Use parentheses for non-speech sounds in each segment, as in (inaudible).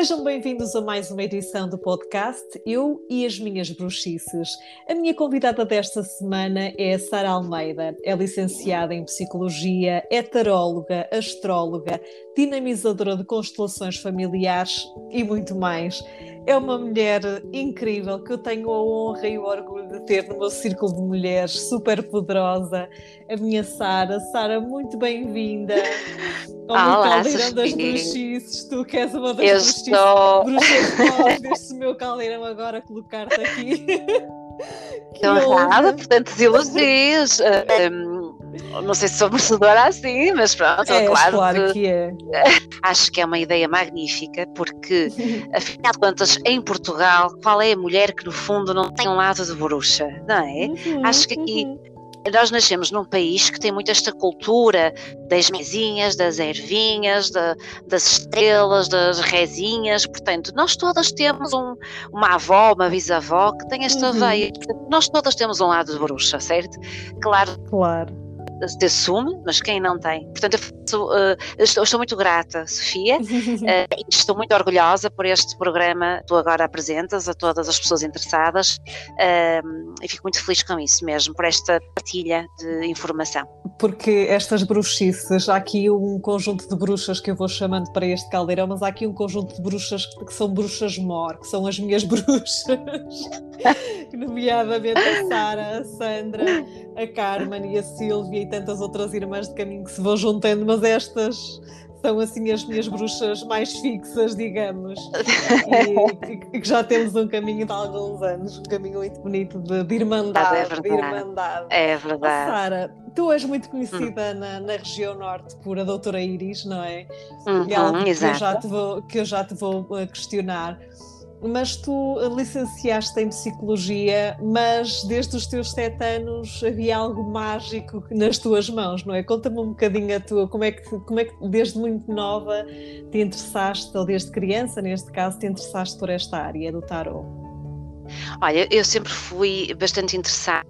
Sejam bem-vindos a mais uma edição do podcast Eu e as Minhas Bruxices. A minha convidada desta semana é Sara Almeida. É licenciada em Psicologia, é taróloga, astróloga, dinamizadora de constelações familiares e muito mais. É uma mulher incrível que eu tenho a honra e o orgulho de ter no meu círculo de mulheres, super poderosa, a minha Sara. Sara, muito bem-vinda (laughs) ao Olá, meu caldeirão das bruxices. Tu que és uma das Eu bruxices, estou. bruxas (laughs) deste meu caldeirão agora colocar-te aqui. (laughs) Que Estou honra. honrada por tantos elogios. Ah, hum, não sei se sou (laughs) merecedora assim, mas pronto, É, claro, claro que que é. (laughs) acho que é uma ideia magnífica, porque, (laughs) afinal de contas, em Portugal, qual é a mulher que no fundo não tem um lado de bruxa, não é? Uhum, Acho que aqui uhum. Nós nascemos num país que tem muito esta cultura das mesinhas, das ervinhas, da- das estrelas, das rezinhas. Portanto, nós todas temos um- uma avó, uma bisavó que tem esta Uhum. veia. Nós todas temos um lado de bruxa, certo? Claro, Claro. Se assume, mas quem não tem? Portanto, eu, faço, eu estou, estou muito grata, Sofia, (laughs) e estou muito orgulhosa por este programa que tu agora apresentas a todas as pessoas interessadas eh, e fico muito feliz com isso mesmo, por esta partilha de informação. Porque estas bruxices, há aqui um conjunto de bruxas que eu vou chamando para este caldeirão, mas há aqui um conjunto de bruxas que que são bruxas mor, que são as minhas (laughs) bruxas, (laughs) nomeadamente a Sara, a Sandra, a Carmen e a Sílvia e tantas outras irmãs de caminho que se vão juntando, mas estas são assim as minhas bruxas mais fixas, digamos, e que- que já temos um caminho de alguns anos, um caminho muito bonito de, de irmandade, É de verdade. irmandade. É verdade. Sara, tu és muito conhecida na, na região norte por a doutora Iris, não é? Uhum, E algo que eu, já te vou, que eu já te vou uh, questionar. Mas tu licenciaste em Psicologia, mas desde os teus sete anos havia algo mágico nas tuas mãos, não é? Conta-me um bocadinho a tua, como é, que, como é que desde muito nova te interessaste, ou desde criança neste caso, te interessaste por esta área do tarot? Olha, eu sempre fui bastante interessada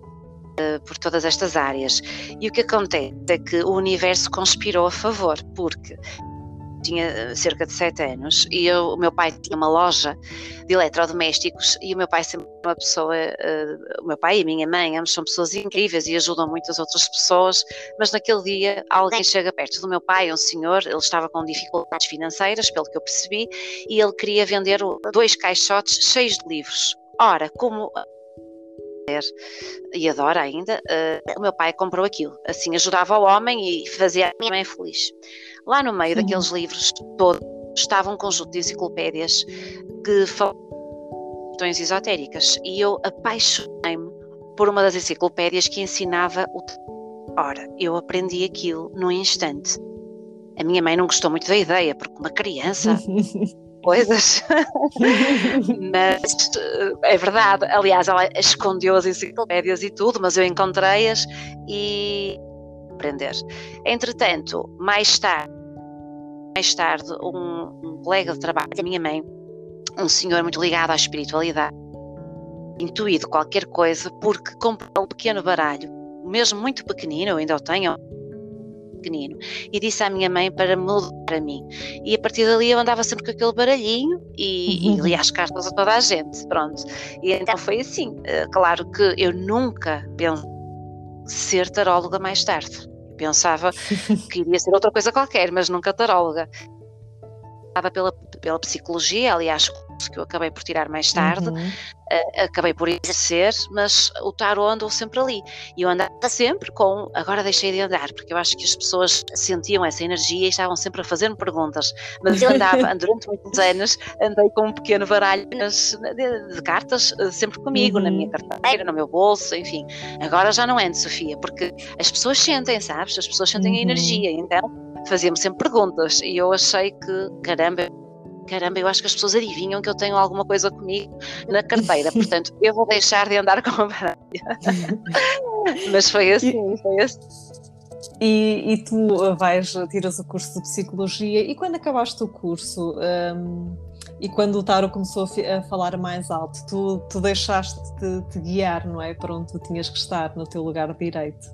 eh, por todas estas áreas. E o que acontece é que o universo conspirou a favor, porque tinha eh, cerca de sete anos e eu- o meu pai tinha uma loja de eletrodomésticos e o meu pai sempre uma pessoa, eh, o meu pai e a minha mãe, ambos são pessoas incríveis e ajudam muitas outras pessoas, mas naquele dia alguém chega perto do meu pai, um senhor, ele estava com dificuldades financeiras, pelo que eu percebi, e ele queria vender dois caixotes cheios de livros. Ora, como e adora ainda, eh, o meu pai comprou aquilo. Assim ajudava o homem e fazia a minha mãe feliz. Lá no meio Uhum. daqueles livros todos estava um conjunto de enciclopédias que falavam de questões esotéricas e eu apaixonei-me por uma das enciclopédias que ensinava o Ora, eu aprendi aquilo num instante. A minha mãe não gostou muito da ideia, porque uma criança, (laughs) coisas. mas eh, é verdade. Aliás, ela escondeu as enciclopédias e tudo, mas eu encontrei-as e aprender. Entretanto, mais tarde, mais tarde, um, um colega de trabalho da minha mãe, um senhor muito ligado à espiritualidade, intuído qualquer coisa, porque comprou um pequeno baralho, mesmo muito pequenino, eu ainda o tenho pequenino, e disse à minha mãe para me dar a mim. E a partir dali eu andava sempre com aquele baralhinho e, e Uhum. lia as cartas a toda a gente, pronto. E então foi assim. Eh, Claro que eu nunca pensei ser taróloga mais tarde. Pensava que iria ser outra coisa qualquer, mas nunca taróloga. Estava pela, pela psicologia, aliás, que eu acabei por tirar mais tarde, Uhum. eh, acabei por exercer, mas o tarot andou sempre ali. E eu andava sempre com. Agora deixei de andar, porque eu acho que as pessoas sentiam essa energia e estavam sempre a fazer-me perguntas. Mas eu andava, (laughs) durante muitos anos, andei com um pequeno baralho de, de cartas, eh, sempre comigo, na minha Uhum. carteira, no meu bolso, enfim. Agora já não ando, Sofia, porque as pessoas sentem, sabes? As pessoas sentem a Uhum. energia, então fazia-me sempre perguntas. E eu achei que, caramba, caramba, eu acho que as pessoas adivinham que eu tenho alguma coisa comigo na carteira, portanto eu vou deixar de andar com a baralha. (laughs) Mas foi assim, foi assim. E, e tu uh, vais, tiras o curso de Psicologia e quando acabaste o curso um, e quando o Taro começou a, a falar mais alto, tu, tu deixaste-te te guiar, não é? Para onde tu tinhas que estar, no teu lugar de direito.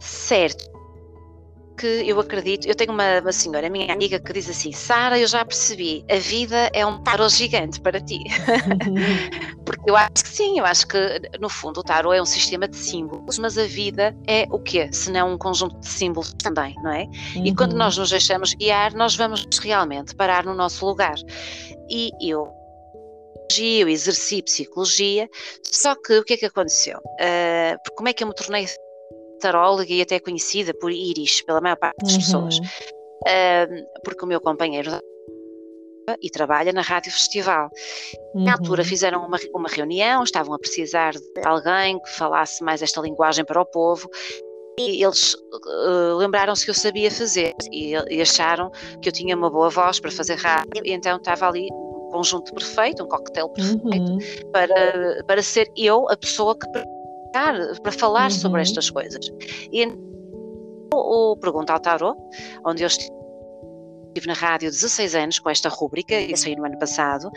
Certo. Que eu acredito, eu tenho uma, uma senhora, minha amiga, que diz assim: Sara, eu já percebi, a vida é um tarot gigante para ti. (laughs) Porque eu acho que sim, eu acho que no fundo o tarot é um sistema de símbolos, mas a vida é o quê? Se não um conjunto de símbolos também, não é? Uhum. E quando uhum. nós nos deixamos guiar, nós vamos realmente parar no nosso lugar. E eu eu exerci psicologia, só que o que é que aconteceu? Uh, como é que eu me tornei taróloga e até conhecida por Iris, pela maior parte das uhum. pessoas? Uh, porque o meu companheiro e trabalha na Rádio Festival. Uhum. Na altura uhum. fizeram uma, uma reunião, estavam a precisar de alguém que falasse mais esta linguagem para o povo e eles uh, lembraram-se que eu sabia fazer e, e, acharam que eu tinha uma boa voz para fazer rádio e então estava ali um conjunto perfeito, um coquetel perfeito uhum. para, para ser eu a pessoa que para falar uhum. sobre estas coisas. E então, o Pergunta ao Tarot, onde eu estive estive na rádio 16 anos com esta rúbrica, e saiu no ano passado,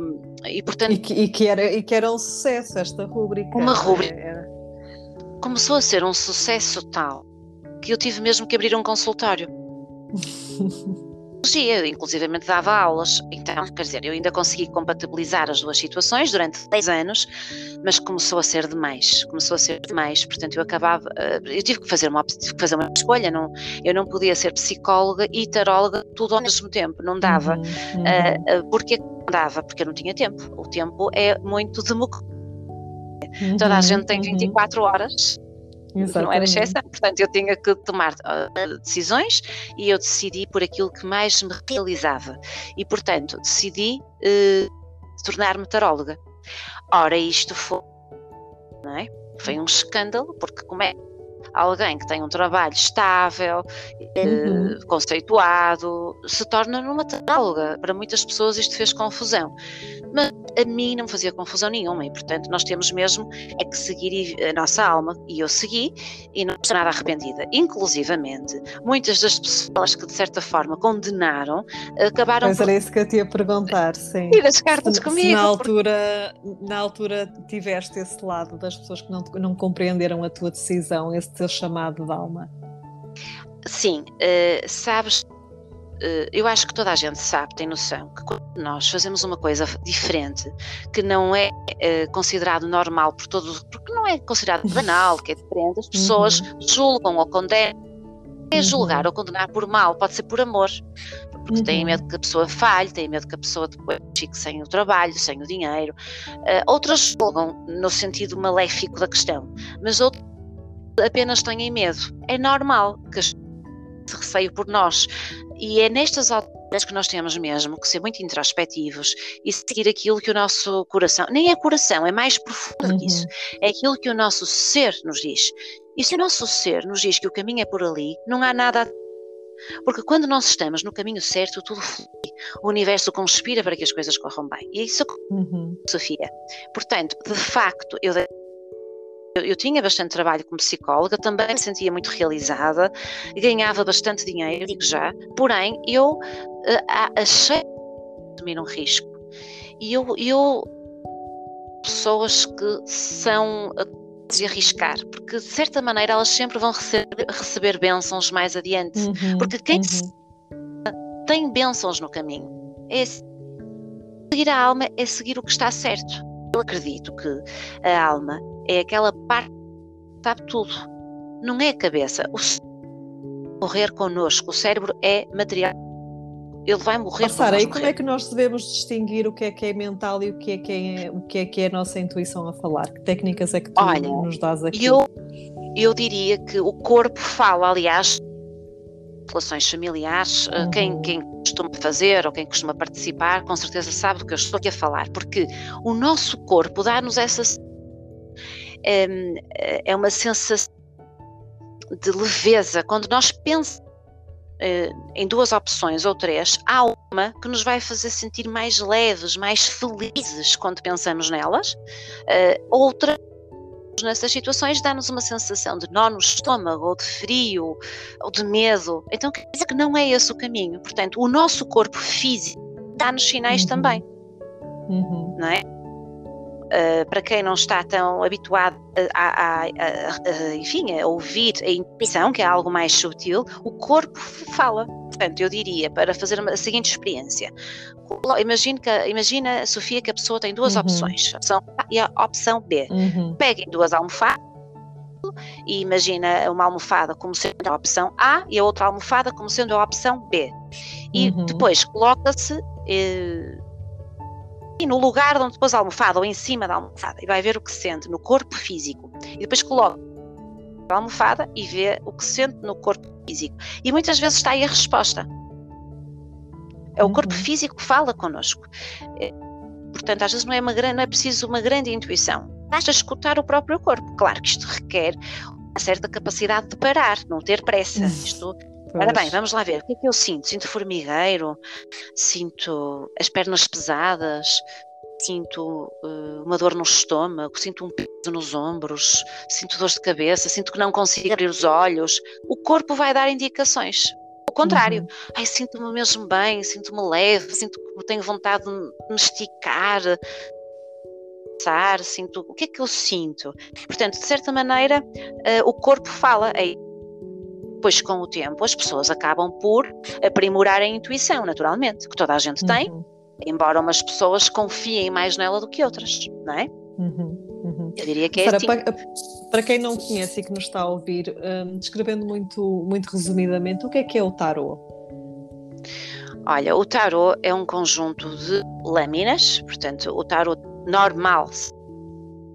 um, e portanto... E que, e que, era, e que era um sucesso esta rúbrica. Uma rúbrica. Era... Começou a ser um sucesso tal que eu tive mesmo que abrir um consultório. (laughs) psicologia, inclusivamente dava aulas. Então, quer dizer, eu ainda consegui compatibilizar as duas situações durante 10 anos, mas começou a ser demais. Começou a ser demais, portanto, eu acabava. Eh, eu tive que fazer uma, tive que fazer uma escolha. Não, eu não podia ser psicóloga e taróloga tudo ao mesmo tempo, não dava. Uhum, uhum. Uh, porque não dava? Porque eu não tinha tempo. O tempo é muito democrático. Uhum, Toda a gente tem 24 uhum. horas Exatamente. não era exceção, portanto eu tinha que tomar uh, decisões e eu decidi por aquilo que mais me realizava e portanto decidi uh, tornar-me taróloga. Ora, isto foi, não é? Foi um escândalo, porque como é alguém que tem um trabalho estável, uhum. eh, conceituado, se torna numa taróloga. Para muitas pessoas isto fez confusão. Mas a mim não me fazia confusão nenhuma e, portanto, nós temos mesmo é que seguir a nossa alma. E eu segui e não estou nada arrependida. Inclusivamente, muitas das pessoas que, de certa forma, condenaram, acabaram Mas por... era isso que eu te ia perguntar, sim. (laughs) Ir as cartas se, comigo. Se na, altura, porque... na altura tiveste esse lado das pessoas que não, não compreenderam a tua decisão, esse teu chamado de alma. Sim, uh, sabes, eh, eu acho que toda a gente sabe, tem noção, que quando nós fazemos uma coisa diferente, que não é uh, considerado normal por todos, porque não é considerado (laughs) banal, que é diferente, as pessoas uhum. julgam ou condenam. É julgar uhum. ou condenar por mal, pode ser por amor, porque uhum. têm medo que a pessoa falhe, têm medo que a pessoa depois fique sem o trabalho, sem o dinheiro. Uh, outras julgam no sentido maléfico da questão, mas outras apenas têm medo. É normal que as receio por nós. E é nestas alturas que nós temos mesmo que ser muito introspectivos e seguir aquilo que o nosso coração, nem é coração, é mais profundo uhum. que isso, é aquilo que o nosso ser nos diz. E se o nosso ser nos diz que o caminho é por ali, não há nada a porque quando nós estamos no caminho certo, tudo flui. O universo conspira para que as coisas corram bem. E é isso uhum. Sofia. Portanto, de facto, eu eu, eu, tinha bastante trabalho como psicóloga, também me sentia muito realizada, ganhava bastante dinheiro, digo já, porém eu uh, achei assumir um risco. E eu, eu pessoas que são de arriscar, porque de certa maneira elas sempre vão receber, receber bênçãos mais adiante, uhum, porque quem uhum. tem bênçãos no caminho é seguir a alma, é seguir o que está certo. Eu acredito que a alma é aquela parte que sabe tudo. Não é a cabeça. O morrer connosco. O cérebro é material. Ele vai morrer. Oh, Sara, e como é que nós devemos distinguir o que é que é mental e o que é que é, o que é, que é a nossa intuição a falar? Que técnicas é que tu Olha, nos dás aqui? Eu, eu diria que o corpo fala, aliás, relações familiares, eh, uhum. quem, quem costuma fazer ou quem costuma participar, com certeza sabe do que eu estou aqui a falar, porque o nosso corpo dá-nos essa é, é uma sensação de leveza. Quando nós pensamos eh, em duas opções ou três, há uma que nos vai fazer sentir mais leves, mais felizes quando pensamos nelas, eh, outra nessas situações dá-nos uma sensação de nó no estômago, ou de frio, ou de medo. Então quer dizer que não é esse o caminho. Portanto, o nosso corpo físico dá-nos sinais uhum. também. Uhum. Não é? Uh, para quem não está tão habituado a, a, a, enfim, a ouvir a intuição, que é algo mais sutil, o corpo fala. Portanto, eu diria para fazer a seguinte experiência. Imagina, que, imagina, Sofia, que a pessoa tem duas uhum. opções, a opção A e a opção B. Uhum. Peguem duas almofadas e imagina uma almofada como sendo a opção A e a outra almofada como sendo a opção B. E uhum. depois coloca-se eh, no lugar onde pôs a almofada ou em cima da almofada e vai ver o que sente no corpo físico. E depois coloca a almofada e vê o que sente no corpo físico. E muitas vezes está aí a resposta. É o corpo uhum. físico que fala connosco. É, portanto, às vezes não é, uma, não é preciso uma grande intuição. Basta escutar o próprio corpo. Claro que isto requer uma certa capacidade de parar, não ter pressa. Isto Ora bem, vamos lá ver. O que é que eu sinto? Sinto formigueiro, sinto as pernas pesadas, sinto uh, uma dor no estômago, sinto um peso nos ombros, sinto dor de cabeça, sinto que não consigo abrir os olhos. O corpo vai dar indicações. O contrário, uhum. ai, sinto-me mesmo bem, sinto-me leve, sinto que tenho vontade de me esticar, sinto o que é que eu sinto. Portanto, de certa maneira, uh, o corpo fala. Ei, depois, com o tempo, as pessoas acabam por aprimorar a intuição, naturalmente, que toda a gente tem, uhum. embora umas pessoas confiem mais nela do que outras, não é? Uhum. Uhum. Eu diria que é assim. Para, para, quem não conhece e que nos está a ouvir, um, descrevendo muito, muito resumidamente, o que é que é o tarot? Olha, o tarot é um conjunto de lâminas, portanto, o tarot normal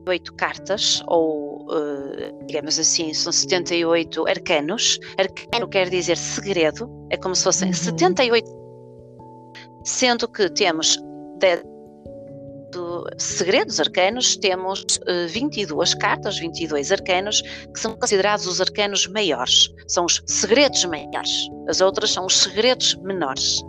oito cartas, ou uh, digamos assim, são 78 arcanos. Arcano quer dizer segredo, é como se fossem uhum. 78, sendo que temos de, de segredos arcanos, temos uh, 22 cartas, 22 arcanos, que são considerados os arcanos maiores, são os segredos maiores, as outras são os segredos menores.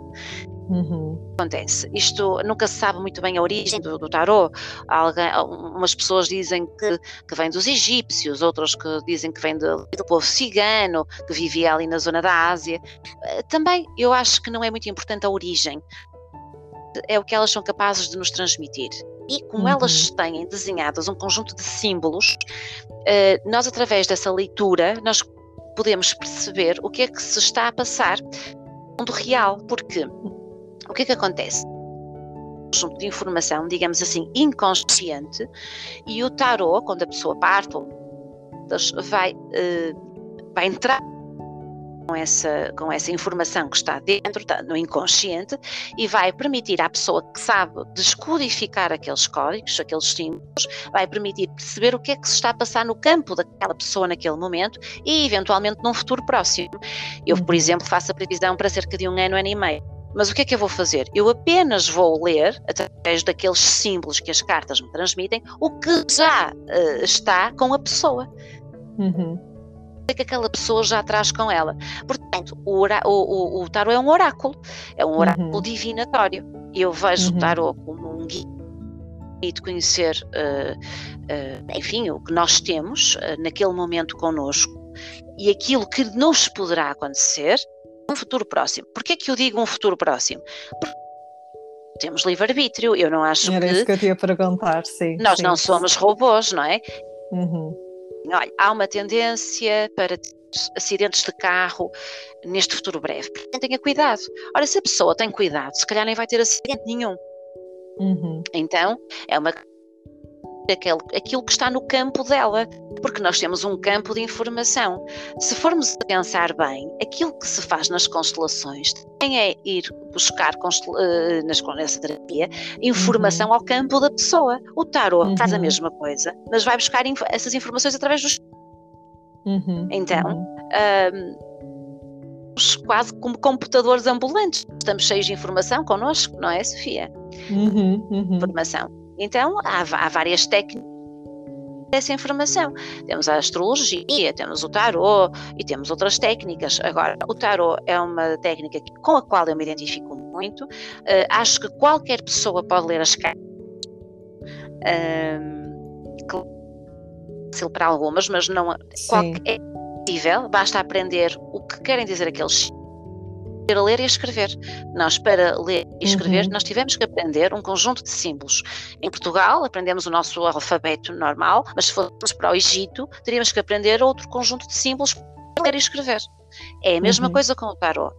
Uhum. Acontece. Isto nunca se sabe muito bem a origem do, do tarô. Alguém, umas pessoas dizem que, que vem dos egípcios, outras que dizem que vem do, do povo cigano, que vivia ali na zona da Ásia. Eh, também eu acho que não é muito importante a origem. É o que elas são capazes de nos transmitir. E como uhum. elas têm desenhadas um conjunto de símbolos, eh, nós através dessa leitura nós podemos perceber o que é que se está a passar no mundo real, porque o que é que acontece? Um conjunto de informação, digamos assim, inconsciente, e o tarot, quando a pessoa parte, vai, uh, vai entrar com essa, com essa informação que está dentro, no inconsciente, e vai permitir à pessoa que sabe descodificar aqueles códigos, aqueles símbolos, vai permitir perceber o que é que se está a passar no campo daquela pessoa naquele momento e, eventualmente, num futuro próximo. Eu, por uhum. exemplo, faço a previsão para cerca de um ano, ano e meio mas o que é que eu vou fazer? Eu apenas vou ler, através daqueles símbolos que as cartas me transmitem, o que já uh, está com a pessoa. Uhum. O que aquela pessoa já traz com ela. Portanto, o, o, o, tarot é um oráculo, é um oráculo uhum. divinatório. Eu vejo uhum. o tarot como um guia de conhecer, uh, uh, enfim, o que nós temos naquele momento connosco e aquilo que nos poderá acontecer um futuro próximo. Porquê que eu digo um futuro próximo? Porque temos livre-arbítrio, eu não acho Era que... Era isso que eu tinha perguntar, sim. Nós sim. não somos robôs, não é? Uhum. Olha, há uma tendência para acidentes de carro neste futuro breve. Tenha cuidado. Ora, se a pessoa tem cuidado, se calhar nem vai ter acidente nenhum. Uhum. Então, é uma aquele, aquilo que está no campo dela, porque nós temos um campo de informação. Se formos a pensar bem, aquilo que se faz nas constelações tem é ir buscar uh, nas, nessa terapia informação uhum. ao campo da pessoa. O tarot uhum. faz a mesma coisa, mas vai buscar inf essas informações através dos. Uhum. Então. Um, quase como computadores ambulantes. Estamos cheios de informação connosco, não é, Sofia? Uhum, uhum. Informação. Então, há, há várias técnicas dessa informação. Temos a astrologia, temos o tarot e temos outras técnicas. Agora, o tarot é uma técnica com a qual eu me identifico muito. Uh, acho que qualquer pessoa pode ler as cartas. Uh, para algumas, mas não qualquer, é possível, basta aprender o que querem dizer aqueles a ler e a escrever. Nós, para ler e escrever, uhum. nós tivemos que aprender um conjunto de símbolos. Em Portugal, aprendemos o nosso alfabeto normal, mas se fôssemos para o Egito, teríamos que aprender outro conjunto de símbolos para ler e escrever. É a mesma uhum. coisa com o tarot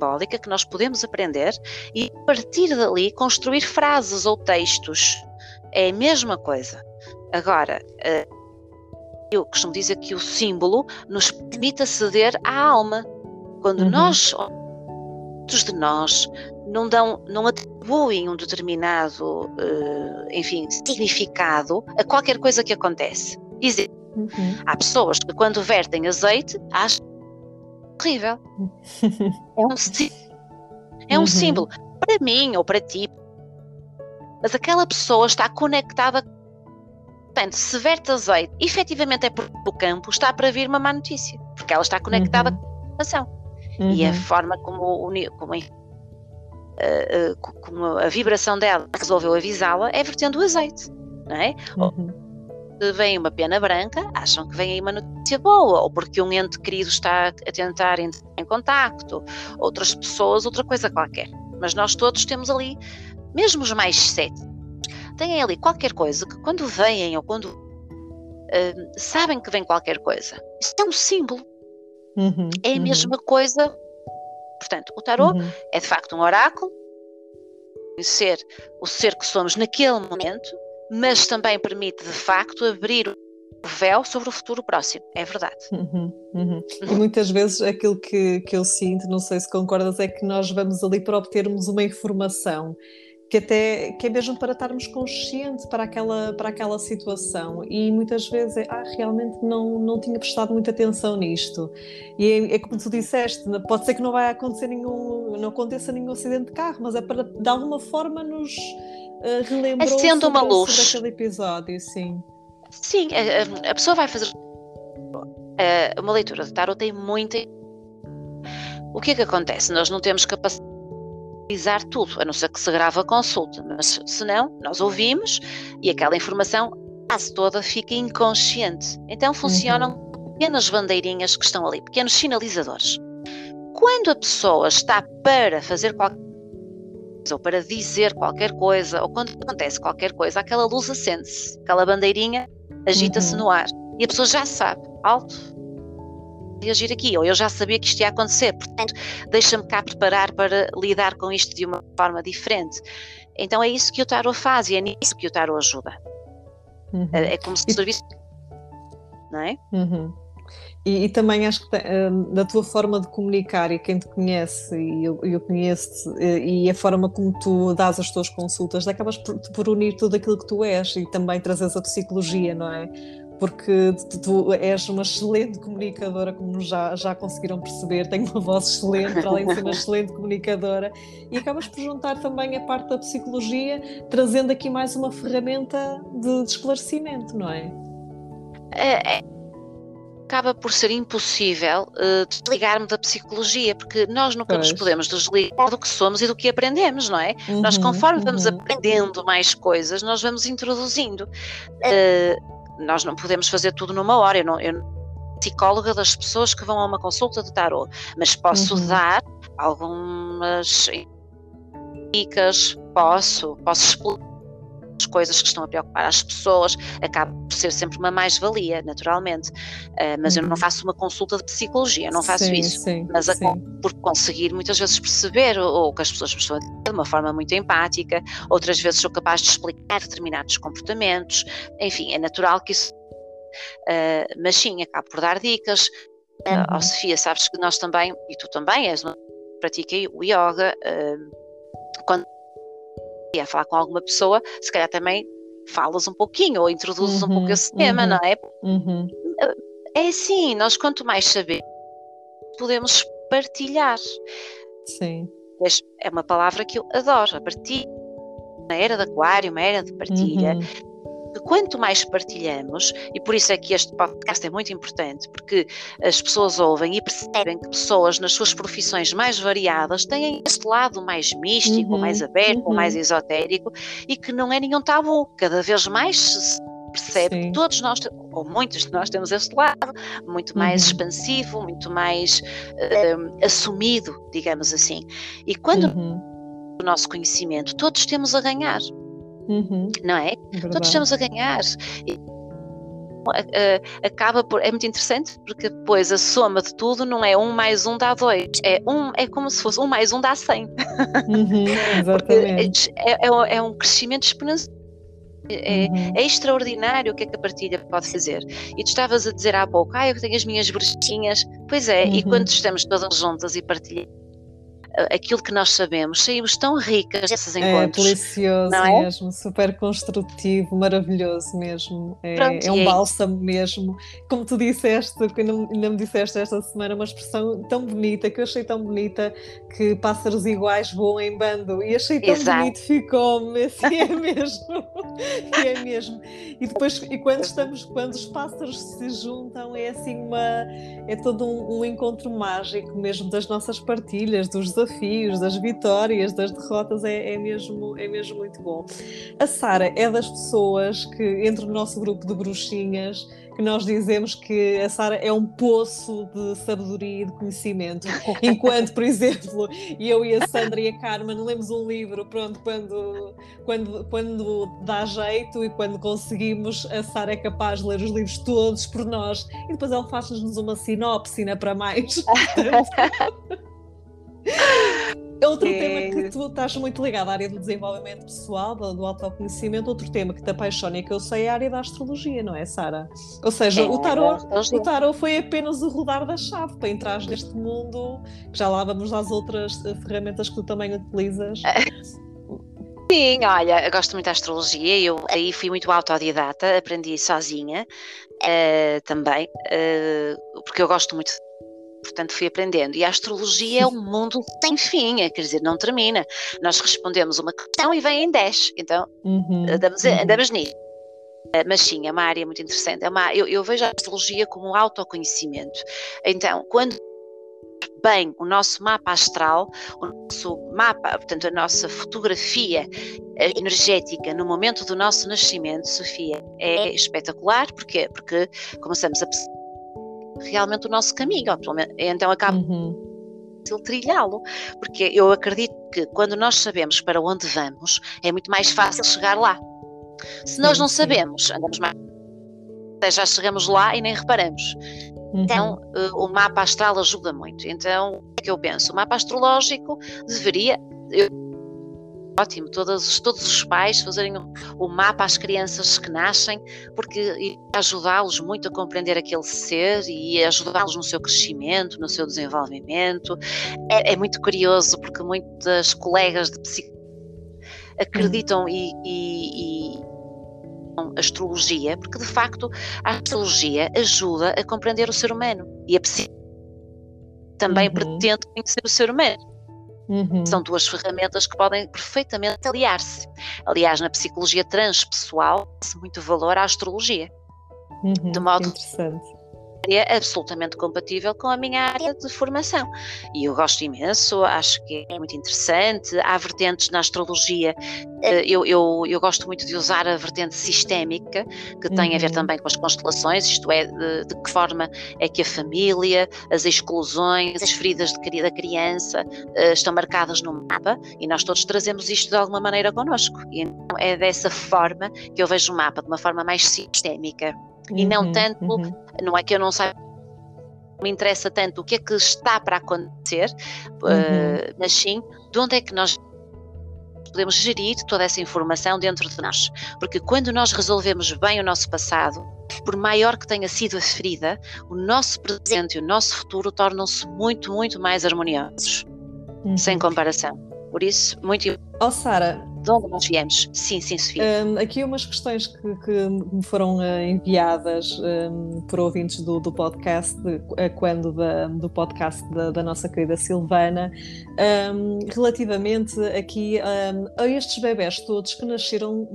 simbólica que nós podemos aprender e a partir dali construir frases ou textos. É a mesma coisa. Agora, eh, eu costumo dizer que o símbolo nos permite aceder à alma. Quando uhum. nós, muitos de nós, não dão, não atribuem um determinado, uh, enfim, significado a qualquer coisa que acontece. Dizer, uhum. há pessoas que quando vertem azeite acham horrível. é um, (laughs) é um uhum. símbolo para mim ou para ti. Mas aquela pessoa está conectada. Portanto, se verte azeite, efetivamente é porque o campo está para vir uma má notícia, porque ela está conectada uhum. com a informação. Uhum. E a uhum. forma como, como, uh, como a vibração dela resolveu avisá-la é vertendo o azeite. Não é? Uhum vem uma pena branca, acham que vem aí uma notícia boa, ou porque um ente querido está a tentar entrar em contacto, outras pessoas, outra coisa qualquer. Mas nós todos temos ali, mesmo os mais céticos, têm ali qualquer coisa que quando veem ou quando uh, sabem que vem qualquer coisa, isso é um símbolo. Uhum, é a uhum. mesma coisa. Portanto, o tarot uhum. é de facto um oráculo, conhecer o ser que somos naquele momento, mas também permite, de facto, abrir o véu sobre o futuro próximo, é verdade. Uhum, uhum. E muitas vezes aquilo que, que eu sinto, não sei se concordas, é que nós vamos ali para obtermos uma informação que até que é mesmo para estarmos conscientes para aquela, para aquela situação e muitas vezes é, ah, realmente não, não tinha prestado muita atenção nisto e é, é, como tu disseste, pode ser que não vai acontecer nenhum, não aconteça nenhum acidente de carro, mas é para de alguma forma nos uh, relembrou Acendo uma luz. sobre aquele episódio, sim. Sim, a, a pessoa vai fazer uh, uma leitura de tarot tem muita. O que é que acontece? Nós não temos capacidade de analisar tudo, a não ser que se grave a consulta, mas se não, nós ouvimos e aquela informação quase toda fica inconsciente. Então funcionam uhum. pequenas bandeirinhas que estão ali, pequenos sinalizadores. Quando a pessoa está para fazer qualquer ou para dizer qualquer coisa, ou quando acontece qualquer coisa, aquela luz acende-se, aquela bandeirinha agita-se uhum. no ar e a pessoa já sabe, alto, reagir aqui, ou eu já sabia que isto ia acontecer, portanto, deixa-me cá preparar para lidar com isto de uma forma diferente. Então é isso que o tarot faz e é nisso que o tarot ajuda. Uhum. É, é, como se servisse. Não é? Uhum. E, e, também acho que na tua forma de comunicar e quem te conhece e eu, eu conheço-te e a forma como tu dás as tuas consultas, acabas por, por, unir tudo aquilo que tu és e também trazes a psicologia, não é? Porque tu, és uma excelente comunicadora, como já, já conseguiram perceber, tem uma voz excelente, para além de ser uma (laughs) excelente comunicadora, e acabas por juntar também a parte da psicologia, trazendo aqui mais uma ferramenta de, de esclarecimento, não é? É, é acaba por ser impossível uh, desligar-me da psicologia, porque nós nunca pois. nos podemos desligar do que somos e do que aprendemos, não é? Uhum, nós, conforme uhum. vamos aprendendo mais coisas, nós vamos introduzindo. Uh, nós não podemos fazer tudo numa hora. Eu não, eu psicóloga das pessoas que vão a uma consulta de tarot, mas posso uhum. dar algumas dicas, posso, posso explicar coisas que estão a preocupar as pessoas, acaba por ser sempre uma mais-valia, naturalmente. Uh, mas uhum. eu não uhum. faço uma consulta de psicologia, não faço sim, isso. Sim, mas sim. por conseguir muitas vezes perceber o, que as pessoas me estão a dizer de uma forma muito empática, outras vezes sou capaz de explicar determinados comportamentos, enfim, é natural que isso. Uh, mas sim, acabo por dar dicas. Uh, uhum. Oh, Sofia, sabes que nós também, e tu também és uma pratica o yoga, quando a falar com alguma pessoa, se calhar também falas um pouquinho ou introduzes uhum, um pouco esse tema, uhum, não é? Uhum. É assim, nós quanto mais sabemos, podemos partilhar. Sim. É uma palavra que eu adoro, a partilha. Uma era de aquário, uma era de partilha. Que quanto mais partilhamos, e por isso é que este podcast é muito importante, porque as pessoas ouvem e percebem que pessoas nas suas profissões mais variadas têm este lado mais místico, uhum, mais aberto, uhum. mais esotérico, e que não é nenhum tabu. Cada vez mais percebe Sim. que todos nós, ou muitos de nós, temos este lado muito mais uhum. expansivo, muito mais uh, assumido, digamos assim. E quando uhum. o nosso conhecimento, todos temos a ganhar. Uhum. Não é? Todos temos a ganhar. E, acaba por. É muito interessante porque depois a soma de tudo não é um mais um dá dois, é, um, é como se fosse um mais um dá cem. (laughs) Uhum, exatamente. é, é, é um crescimento exponencial. É, uhum. é, extraordinário o que é que a partilha pode fazer. E tu estavas a dizer há pouco, ah, eu tenho as minhas brechinhas. Pois é, uhum. e quando estamos todas juntas e partilhamos aquilo que nós sabemos, saímos tão ricas desses é encontros. É delicioso é? mesmo, super construtivo, maravilhoso mesmo. É, Pronto, é um é bálsamo mesmo. Como tu disseste, ainda, ainda me disseste esta semana, uma expressão tão bonita, que eu achei tão bonita, que pássaros iguais voam em bando. E achei tão Exato. bonito, ficou-me, assim é (laughs) mesmo. é mesmo. E depois, e quando estamos, quando os pássaros se juntam, é assim uma, é todo um, um encontro mágico mesmo das nossas partilhas, dos desafios, das vitórias, das derrotas, é, é, mesmo, é mesmo muito bom. A Sara é das pessoas que, entre o nosso grupo de bruxinhas, que nós dizemos que a Sara é um poço de sabedoria e de conhecimento. Enquanto, por exemplo, eu e a Sandra e a Carmen lemos um livro, pronto, quando, quando, quando dá jeito e quando conseguimos, a Sara é capaz de ler os livros todos por nós e depois ela faz-nos uma sinopse, não é para mais. (laughs) Outro tema que tu estás muito ligado à área do desenvolvimento pessoal, do, do autoconhecimento, outro tema que te apaixona e que eu sei é a área da astrologia, não é, Sara? Ou seja, é, o, tarot, o tarot foi apenas o rodar da chave para entrar neste mundo, já lá vamos às outras eh, ferramentas que tu também utilizas. (laughs) Sim, olha, eu gosto muito da astrologia, eu aí fui muito autodidata, aprendi sozinha uh, também, uh, porque eu gosto muito portanto fui aprendendo. E a astrologia é um mundo sem fim, é, quer dizer, não termina. Nós respondemos uma questão e vem em 10, então uhum, andamos, uhum. andamos nisso. Eh, mas sim, é uma área muito interessante. É uma, eu, eu vejo a astrologia como um autoconhecimento. Então, quando bem o nosso mapa astral, o nosso mapa, portanto, a nossa fotografia eh, energética no momento do nosso nascimento, Sofia, é espetacular. Porquê? Porque começamos a realmente o nosso caminho, então acaba uhum trilhá-lo, porque eu acredito que quando nós sabemos para onde vamos, é muito mais fácil chegar lá. Se nós não sabemos, andamos mais já chegamos lá e nem reparamos. Uhum. Então, uh, o mapa astral ajuda muito. Então, o que é que eu penso? O mapa astrológico deveria. Eu, ótimo, todos, todos os pais fazerem o, mapa às crianças que nascem, porque ajudá-los muito a compreender aquele ser e ajudá-los no seu crescimento, no seu desenvolvimento. É, é muito curioso, porque muitas colegas de psicologia acreditam e, e, e astrologia, porque de facto a astrologia ajuda a compreender o ser humano e a psicologia também uhum. pretende conhecer o ser humano. Uhum. São duas ferramentas que podem perfeitamente aliar-se. Aliás, na psicologia transpessoal, dá-se muito valor à astrologia. Uhum, de modo é absolutamente compatível com a minha área de formação. E eu gosto imenso, acho que é muito interessante. Há vertentes na astrologia, eh, eu, eu, eu gosto muito de usar a vertente sistémica, que tem a ver uhum. também com as constelações, isto é, de, de, que forma é que a família, as exclusões, as feridas de, da criança uh, estão marcadas no mapa e nós todos trazemos isto de alguma maneira connosco. E então é dessa forma que eu vejo o mapa, de uma forma mais sistémica e não uhum, tanto, uhum. não é que eu não saiba me interessa tanto o que é que está para acontecer, uhum. uh, mas sim de onde é que nós podemos gerir toda essa informação dentro de nós. Porque quando nós resolvemos bem o nosso passado, por maior que tenha sido a ferida, o nosso presente e o nosso futuro tornam-se muito, muito mais harmoniosos, uhum. sem comparação. Por isso, muito. Oh, Sara, de onde nós viemos. Sim, sim, Sofia. Um, aqui umas questões que, que me foram uh, enviadas um, por ouvintes do, do podcast, de, uh, quando da, do podcast da, da, nossa querida Silvana, um, relativamente aqui a estes bebés todos que nasceram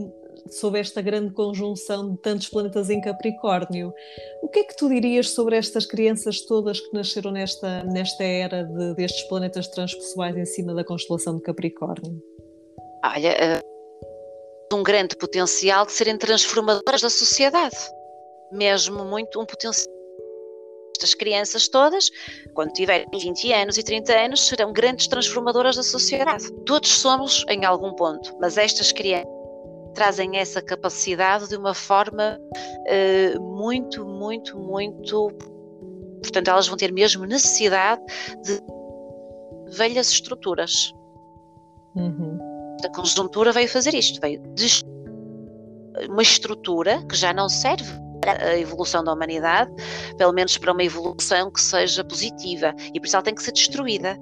sob esta grande conjunção de tantos planetas em Capricórnio. O que é que tu dirias sobre estas crianças todas que nasceram nesta, nesta era de, destes planetas transpessoais em cima da constelação de Capricórnio? Olha, uh, um grande potencial de serem transformadoras da sociedade. Mesmo muito um potencial. Estas crianças todas, quando tiverem 20 anos e 30 anos, serão grandes transformadoras da sociedade. Todos somos em algum ponto, mas estas crianças trazem essa capacidade de uma forma uh, muito, muito, muito. Portanto, elas vão ter mesmo necessidade de velhas estruturas. Uhum. A conjuntura veio fazer isto, veio uma estrutura que já não serve para a evolução da humanidade, pelo menos para uma evolução que seja positiva, e por isso ela tem que ser destruída.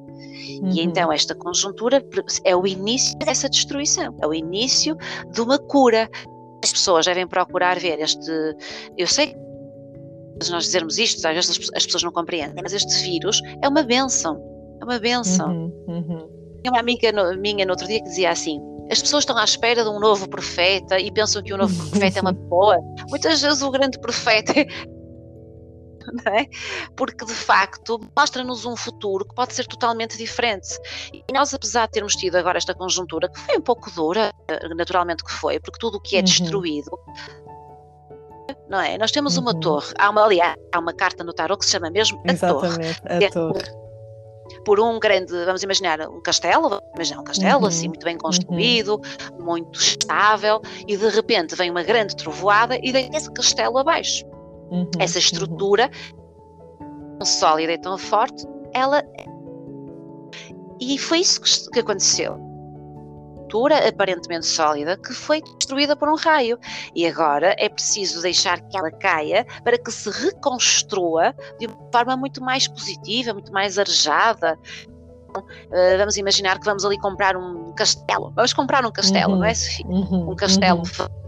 Uhum. E então esta conjuntura é o início dessa destruição, é o início de uma cura. As pessoas devem procurar ver este. Eu sei que nós dizermos isto, às vezes as pessoas não compreendem, mas este vírus é uma benção. É uma benção. Uhum. Uhum. Uma amiga minha no outro dia que dizia assim: as pessoas estão à espera de um novo profeta e pensam que o novo profeta é uma (laughs) boa. Muitas vezes o grande profeta é (laughs) é? porque de facto mostra-nos um futuro que pode ser totalmente diferente. E nós, apesar de termos tido agora esta conjuntura, que foi um pouco dura, naturalmente que foi, porque tudo o que é uhum. destruído. Não é? Nós temos uma uhum. torre, há uma, aliás, há uma carta no tarot que se chama mesmo a Exatamente, torre. a torre por um grande, vamos imaginar, um castelo, vamos imaginar um castelo uhum. assim muito bem construído, uhum. muito estável, e de repente vem uma grande trovoada e deita esse castelo abaixo. Uhum. Essa uhum. estrutura tão sólida e tão forte, ela. E foi isso que, que aconteceu estrutura aparentemente sólida que foi destruída por um raio. E agora é preciso deixar que ela caia para que se reconstrua de uma forma muito mais positiva, muito mais arejada. Uh, vamos imaginar que vamos ali comprar um castelo. Vamos comprar um castelo, uhum. não é, Sofia? Uhum. Um castelo uhum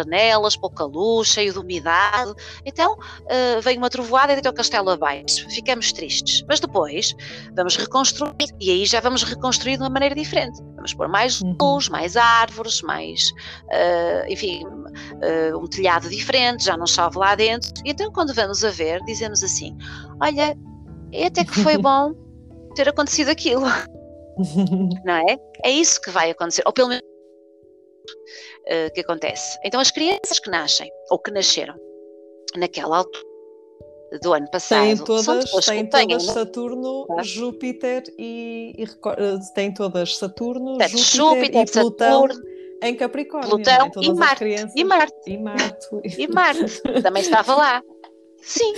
janelas, pouca luz, cheio de umidade. Então uh, vem uma trovoada e deita o castelo abaixo. Ficamos tristes. Mas depois vamos reconstruir e aí já vamos reconstruir de uma maneira diferente. Vamos pôr mais uhum. luz, mais árvores, mais, uh, enfim, uh, um telhado diferente, já não chove lá dentro. E então quando vamos a ver, dizemos assim: olha, até que foi (laughs) bom ter acontecido aquilo. (laughs) não é? É isso que vai acontecer. Ou pelo menos uh, que acontece. Então, as crianças que nascem ou que nasceram naquela altura do ano passado têm todas, têm todas Saturno, ah. Júpiter e, e eh, têm todas Saturno, Júpiter, Júpiter, e Plutão. Saturno, em Capricórnio. Plutão e Marte, e Marte. E Marte. E (laughs) Marte. Também estava lá. Sim.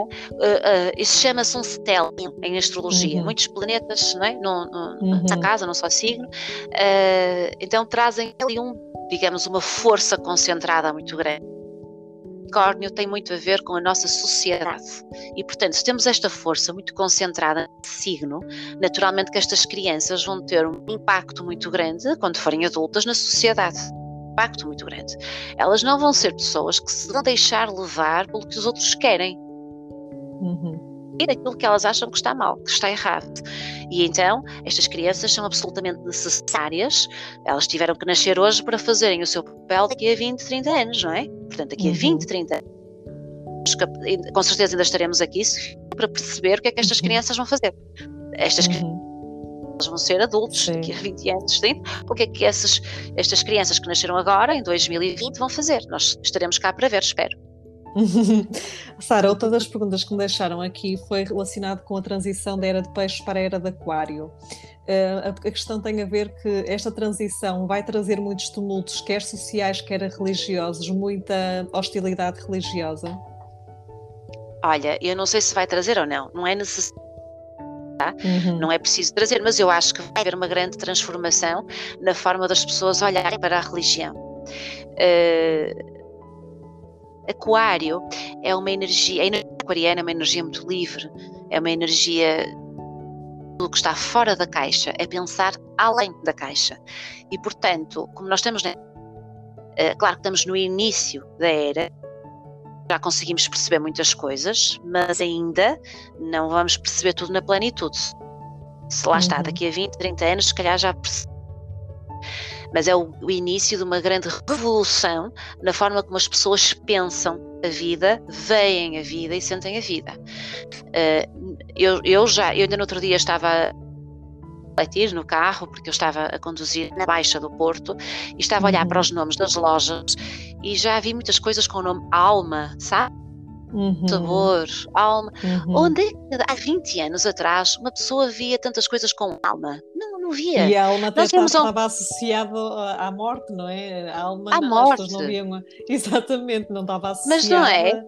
Uh, uh, isso chama-se um stellium em astrologia. Uhum. Muitos planetas, não é? No, no, uhum. Na casa, não só signo. Uh, então trazem ali um, digamos, uma força concentrada muito grande. Capricórnio tem muito a ver com a nossa sociedade. E, portanto, se temos esta força muito concentrada nesse signo, naturalmente que estas crianças vão ter um impacto muito grande quando forem adultas na sociedade impacto muito grande. Elas não vão ser pessoas que se vão deixar levar pelo que os outros querem. Uhum. E daquilo que elas acham que está mal, que está errado. E então, estas crianças são absolutamente necessárias, elas tiveram que nascer hoje para fazerem o seu papel daqui a 20, 30 anos, não é? Portanto, daqui a uhum. 20, 30 anos, com certeza ainda estaremos aqui para perceber o que é que estas uhum. crianças vão fazer. Estas uhum. vão ser adultos Sim. daqui a 20 anos, 30. O que é que essas, estas crianças que nasceram agora, em 2020, vão fazer? Nós estaremos cá para ver, espero. (laughs) Sara, outra das perguntas que me deixaram aqui foi relacionada com a transição da era de peixes para a era de aquário. Uh, a, a, questão tem a ver que esta transição vai trazer muitos tumultos, quer sociais, quer religiosos, muita hostilidade religiosa. Olha, eu não sei se vai trazer ou não, não é necessário. Tá? Uhum. Não é preciso trazer, mas eu acho que vai haver uma grande transformação na forma das pessoas olharem para a religião. Uh, Aquário é uma energia, a energia aquariana é uma energia muito livre, é uma energia do que está fora da caixa, é pensar além da caixa. E portanto, como nós estamos, né, claro que estamos no início da era, já conseguimos perceber muitas coisas, mas ainda não vamos perceber tudo na plenitude. Se lá está, uhum. daqui a 20, 30 anos, se calhar já percebemos mas é o, o início de uma grande revolução na forma como as pessoas pensam a vida, veem a vida e sentem a vida. Uh, eu, eu já, eu ainda no outro dia estava refletir no carro, porque eu estava a conduzir na Baixa do Porto e estava a olhar para os uhum. nomes das lojas e já vi muitas coisas com o nome Alma, sabe? Uhum. Sabor, alma. Uhum. Onde é que há 20 anos atrás uma pessoa via tantas coisas com alma? Não, não via. E a alma até estava, estava um... associada à morte, não é? A alma à morte. não viam. (laughs) Exatamente, não estava associada. Mas não é?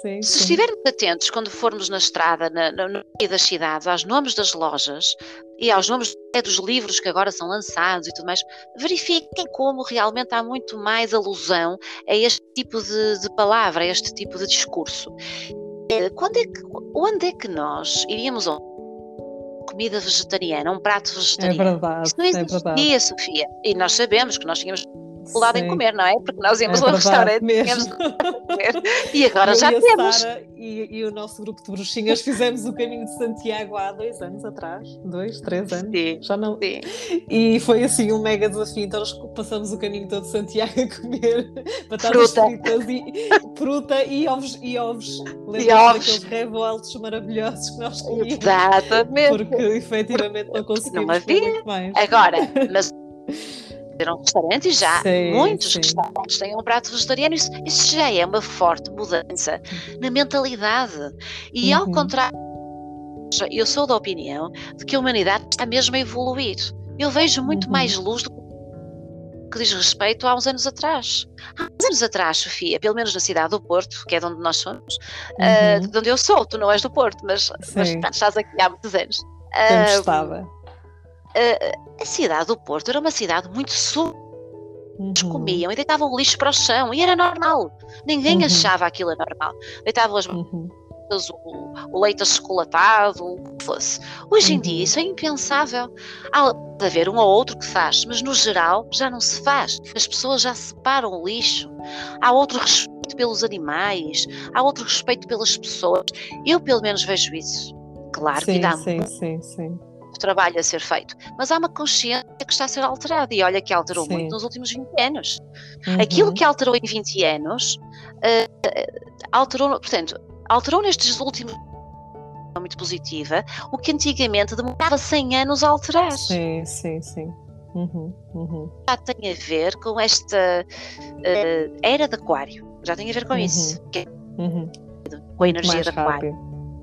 Sim, Se sim. estivermos atentos quando formos na estrada, na, no meio das cidades, aos nomes das lojas e aos nomes dos livros que agora são lançados e tudo mais, verifiquem como realmente há muito mais alusão a este tipo de, de palavra, a este tipo de discurso. Eh, quando é que, onde é que nós iríamos a comida vegetariana, um prato vegetariano? É verdade. Isso não existia, é verdade. Sofia. E nós sabemos que nós tínhamos dificuldade em comer, não é? Porque nós íamos é ao restaurante mesmo. comer. E agora Eu já e temos. Sara e, e, o nosso grupo de bruxinhas fizemos o caminho de Santiago há dois anos atrás, dois, três anos, sim, já não. Sim. E foi assim um mega desafio. Então nós passamos o caminho todo de Santiago a comer (laughs) batatas fruta. fritas e fruta e ovos. E ovos. E ovos. daqueles revoltos maravilhosos que nós comíamos. Exatamente. Porque efetivamente não conseguimos não havia. mais. Agora, mas (laughs) ter um restaurante e já sim, muitos sim. restaurantes têm um prato vegetariano. Isso, isso, já é uma forte mudança na mentalidade. E uhum. ao contrário, eu sou da opinião de que a humanidade está mesmo a evoluir. Eu vejo muito uhum. mais luz do que diz respeito há uns anos atrás. Há uns anos atrás, Sofia, pelo menos na cidade do Porto, que é de onde nós somos, uhum. uh, de onde eu sou, tu não és do Porto, mas, mas estás aqui há muitos anos. Uh, estava a cidade do Porto era uma cidade muito suja. Uhum. comiam e deitavam o lixo para o chão e era normal. Ninguém uhum. achava aquilo normal. Deitavam as uhum. o, o, leite achocolatado, o que fosse. Hoje em dia uhum. isso é impensável. Há de haver um ou outro que faz, mas no geral já não se faz. As pessoas já separam o lixo. Há outro respeito pelos animais, há outro respeito pelas pessoas. Eu pelo menos vejo isso. Claro sim, que dá sim, sim, sim trabalho a ser feito, mas há uma consciência que está a ser alterada e olha que alterou Sim. muito nos últimos 20 anos. Uhum. Aquilo que alterou em 20 anos, uh, alterou, portanto, alterou nestes últimos muito positiva, o que antigamente demorava 100 anos a alterar. Sim, sim, sim. Uhum, uhum. Já tem a ver com esta uh, era de aquário, já tem a ver com uhum. isso, é uhum. com a energia de aquário.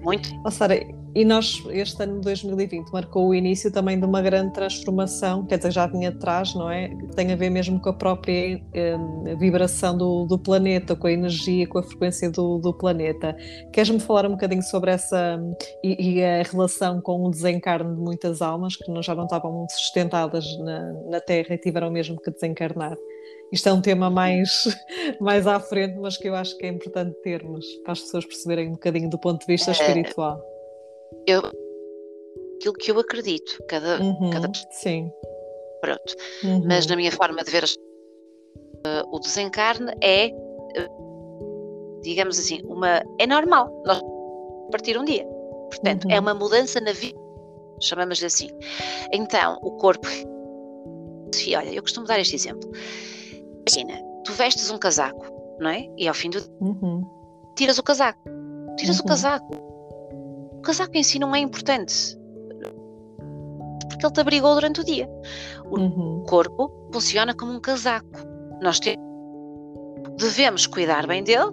Muito. Oh, Sara, e nós, este ano de 2020, marcou o início também de uma grande transformação, quer dizer, já vinha atrás, não é? Tem a ver mesmo com a própria eh, vibração do, do, planeta, com a energia, com a frequência do, do planeta. Queres-me falar um bocadinho sobre essa e, e, a relação com o desencarne de muitas almas que já não estavam muito sustentadas na, na Terra e tiveram mesmo que desencarnar? Isto é um tema mais, (laughs) mais à frente, mas que eu acho que é importante termos para as pessoas perceberem um bocadinho do ponto de vista é. espiritual eu aquilo que eu acredito, cada, uhum, cada sim. Pronto. Uhum. Mas na minha forma de ver uh, o desencarne é, uh, digamos assim, uma é normal nós partir um dia. Portanto, é uhum. é uma mudança na vida, chamamos-lhe assim. Então, o corpo. Olha, eu costumo dar este exemplo. Imagina, tu vestes um casaco, não é? E ao fim do uhum. tiras o casaco. Tiras o uhum. casaco o casaco em si não é importante. Porque ele te abrigou durante o dia. O uhum. corpo funciona como um casaco. Nós devemos cuidar bem dele,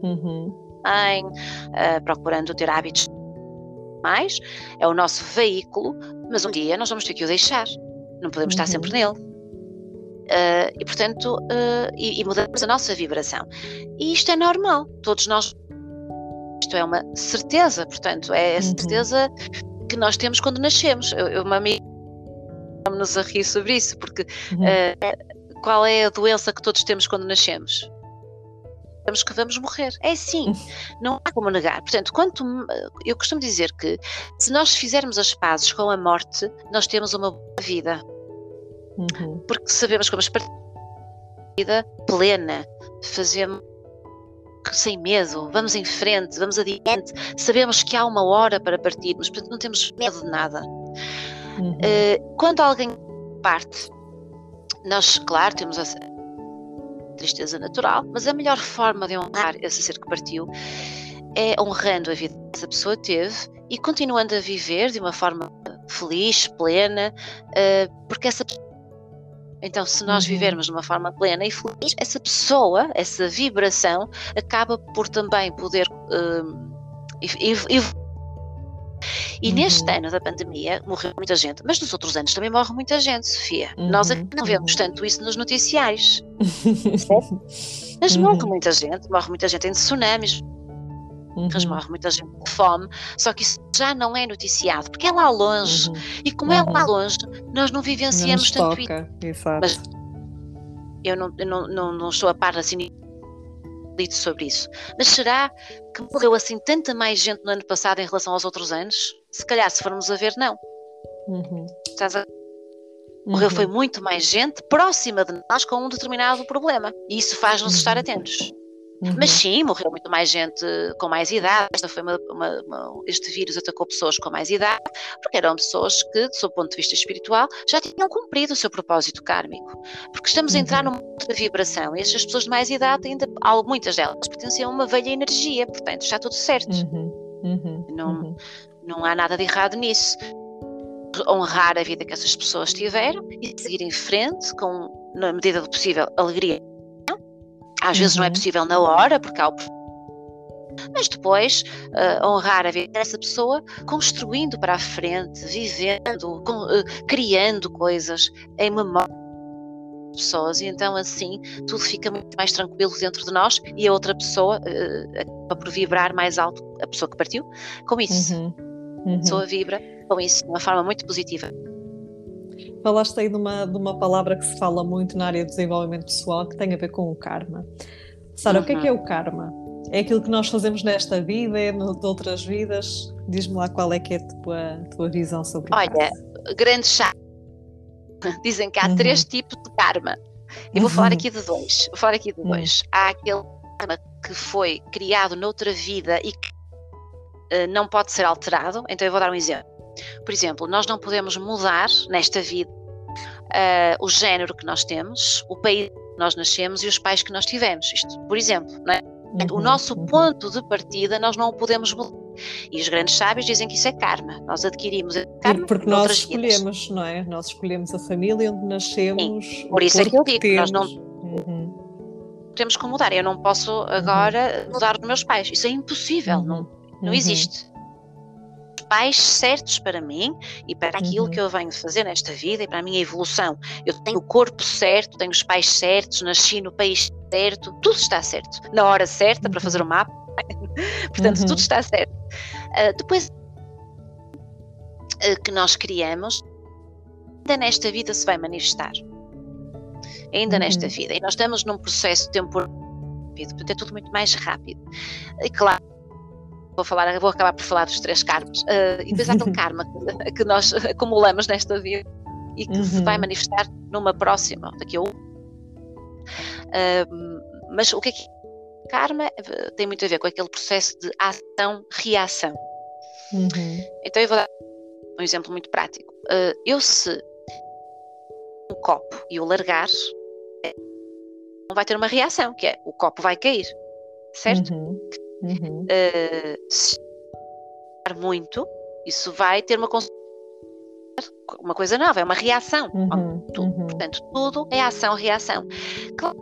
uhum. bem, uh, procurando ter hábitos mais. É o nosso veículo, mas um dia nós vamos ter que o deixar. Não podemos uhum. estar sempre nele. Uh, e portanto, uh, e, e mudamos a nossa vibração. E isto é normal. Todos nós isto é uma certeza, portanto, é a uhum. certeza uhum. que nós temos quando nascemos. Eu, eu uma amiga nos a rir sobre isso, porque uhum. uh, qual é a doença que todos temos quando nascemos? Sabemos que vamos morrer. É assim, não há como negar. Portanto, quanto eu costumo dizer que se nós fizermos as pazes com a morte, nós temos uma boa vida. Uhum. Porque sabemos que vamos partir vida plena, fazemos sem medo, vamos em frente, vamos adiante, sabemos que há uma hora para partirmos, portanto não temos medo de nada. Uhum. Uh, quando alguém parte, nós, claro, temos a tristeza natural, mas a melhor forma de honrar esse ser que partiu é honrando a vida que essa pessoa teve e continuando a viver de uma forma feliz, plena, uh, porque essa então, se nós uhum. vivermos de uma forma plena e feliz, essa pessoa, essa vibração, acaba por também poder uh, e uhum. neste ano da pandemia morreu muita gente, mas nos outros anos também morre muita gente, Sofia. Uhum. Nós não vemos tanto isso nos noticiários. (laughs) mas morre uhum. muita gente, morre muita gente em tsunamis, uhum. morre muita gente de fome, só que isso já não é noticiado, porque é lá longe. Uhum. E como é lá uhum. longe, nós não vivenciamos não tanto toca. isso. Exato. Mas eu não, eu não, não, não estou a par assim dito sobre isso. Mas será que morreu assim tanta mais gente no ano passado em relação aos outros anos? Se calhar, se formos a ver, não. Uhum. Estás a... Morreu uhum. foi muito mais gente próxima de nós com um determinado problema. E isso faz-nos uhum. estar atentos. Uhum. Mas sim, morreu muito mais gente com mais idade. Esta foi uma, uma, uma, este vírus atacou pessoas com mais idade, porque eram pessoas que, do seu ponto de vista espiritual, já tinham cumprido o seu propósito kármico. Porque estamos a entrar uhum. numa outra vibração e estas pessoas de mais idade, ainda, muitas delas, pertenciam a uma velha energia, portanto está tudo certo. Uhum. uhum. Não, uhum. não há nada de errado nisso. Honrar a vida que essas pessoas tiveram e seguir em frente com, na medida do possível, alegria às vezes não é uhum. possível na hora, porque há o mas depois uh, honrar a vida dessa pessoa construindo para a frente, vivendo, com, uh, criando coisas em memória de pessoas e então assim tudo fica muito mais tranquilo dentro de nós e a outra pessoa uh, acaba por vibrar mais alto, a pessoa que partiu, com isso. Uhum. Uhum. A pessoa vibra com isso de uma forma muito positiva. Falaste aí de uma, de uma palavra que se fala muito na área do desenvolvimento pessoal que tem a ver com o karma. Sara, uhum. o que é que é o karma? É aquilo que nós fazemos nesta vida, é no, de outras vidas? Diz-me lá qual é que é a tua, tua visão sobre Olha, Olha, grande chá. Dizem que há uhum. três tipos de karma. E vou uhum. falar aqui de dois. Vou falar aqui de dois. Uhum. Há aquele karma que foi criado noutra vida e que uh, não pode ser alterado. Então eu vou dar um exemplo. Por exemplo, nós não podemos mudar nesta vida uh, o género que nós temos, o país que nós nascemos e os pais que nós tivemos. Isto, por exemplo, é? uhum, o nosso uhum. ponto de partida nós não o podemos mudar. E os grandes sábios dizem que isso é karma. Nós adquirimos karma. Porque nós escolhemos, vidas. não é? Nós escolhemos a família onde nascemos. Sim, por isso é que eu digo, nós não. Uhum. Temos que mudar. Eu não posso agora uhum. mudar os meus pais. Isso é impossível. Não, não uhum. existe pais certos para mim e para aquilo uhum. que eu venho fazer nesta vida e para a minha evolução. Eu tenho o corpo certo, tenho os pais certos, nasci no país certo, tudo está certo. Na hora certa uhum. para fazer o mapa. (laughs) Portanto, uhum. tudo está certo. Uh, depois uh, que nós criamos, ainda nesta vida se vai manifestar. Ainda nesta uhum. vida. E nós estamos num processo temporal, portanto é tudo muito mais rápido. E claro vou falar, vou acabar por falar dos três karmas. Uh, e depois há aquele (laughs) karma que, que, nós (laughs) acumulamos nesta vida e que uhum. se vai uhum. manifestar numa próxima, daqui a um. Uh, mas o que é que karma tem muito a ver com aquele processo de ação-reação. Uhum. Então eu vou dar um exemplo muito prático. Uh, eu se um copo e o largar, não vai ter uma reação, que é o copo vai cair, certo? Uhum. Uhum. Uh, se muito, isso vai ter uma uma coisa nova, é uma reação. Uhum, uhum. Portanto, tudo é ação-reação. Claro,